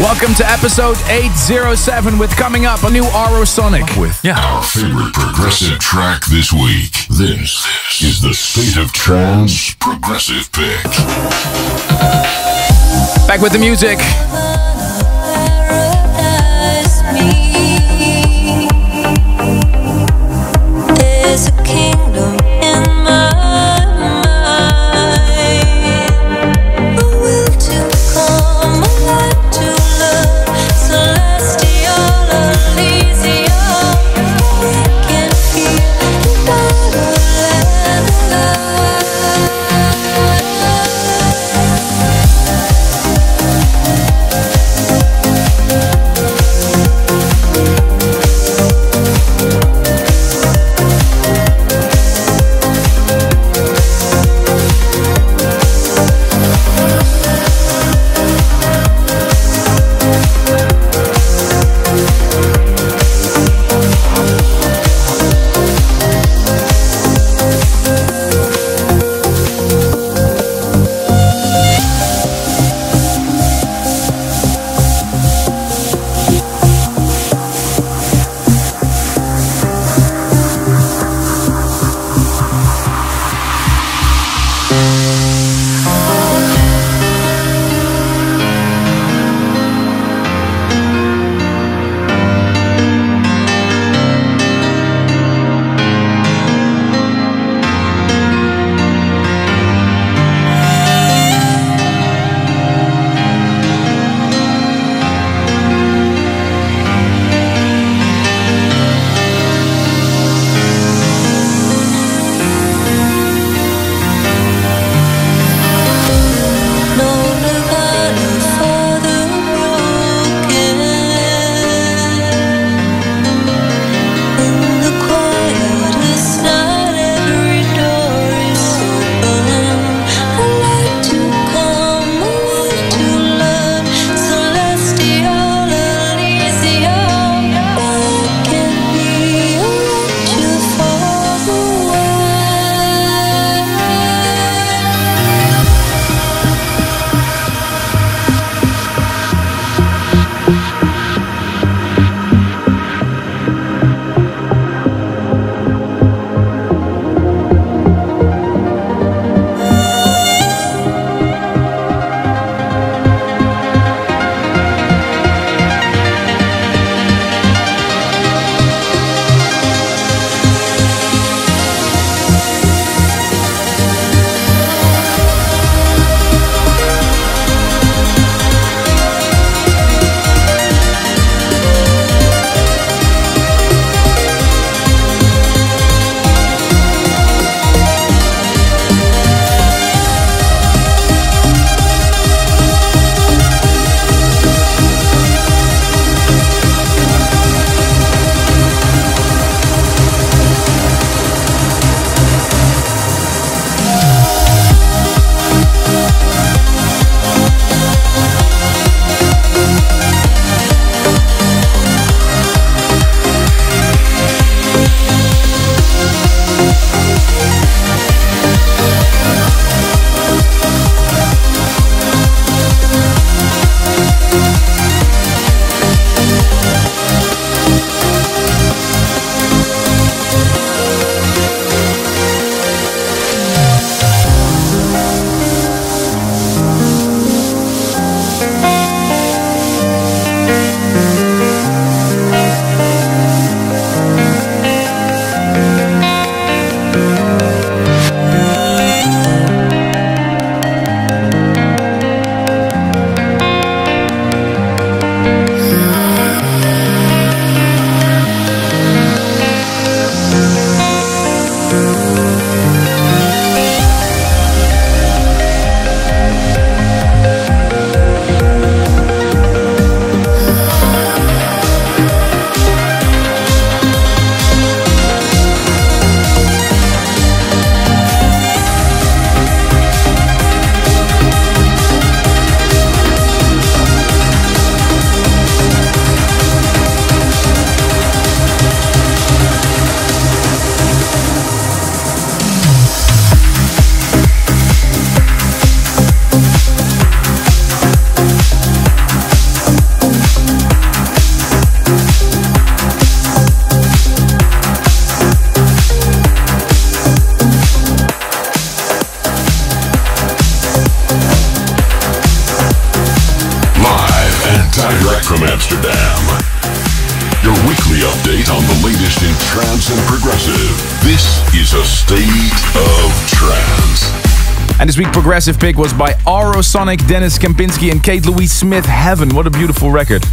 Welcome to episode 807 with coming up a new Aurosonic with Yeah. Our favorite progressive track this week. This is the State of Trance Progressive Pick. back with the music. From Amsterdam. Your weekly update on the latest in trance and progressive. This is a state of trance. And this week, progressive pick was by Aurosonic, Dennis Kempinski, and Kate Louise Smith. Heaven, what a beautiful record.